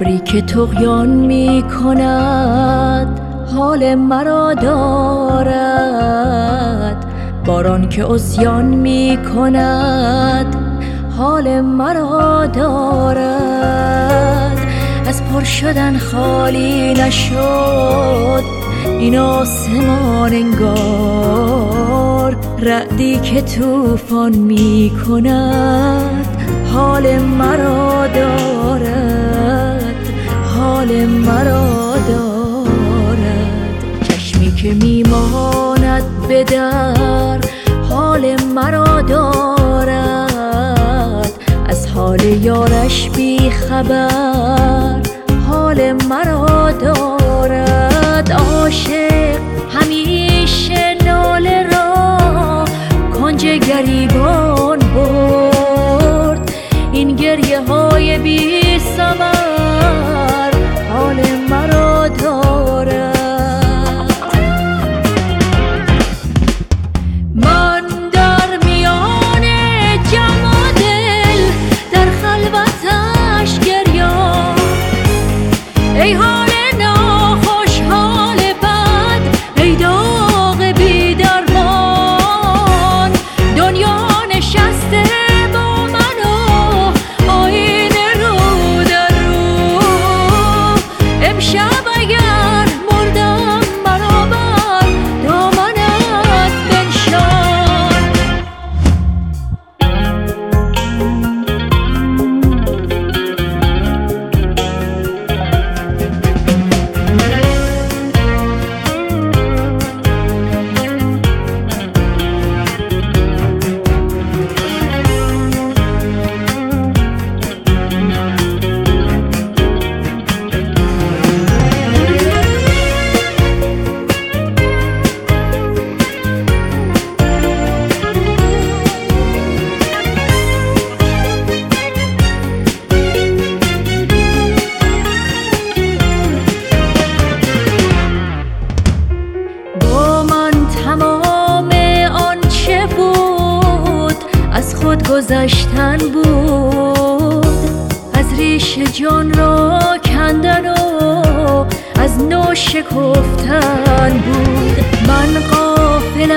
که تغیان می کند حال مرا دارد. باران که اسیان می کند حال مرا دارد. از پر شدن خالی نشد این آسمان انگار رعدی که طوفان می کند حال مرا دارد. حال مرا دارد. چشمی که میماند به در حال مرا دارد. از حال یارش بی خبر حال مرا دارد. عاشق همیشه ناله را کنج گریبان برد. این گریه های بی سمر گذشتن بود. از ریش جان را کندن و از نو شکفتن بود. من غافل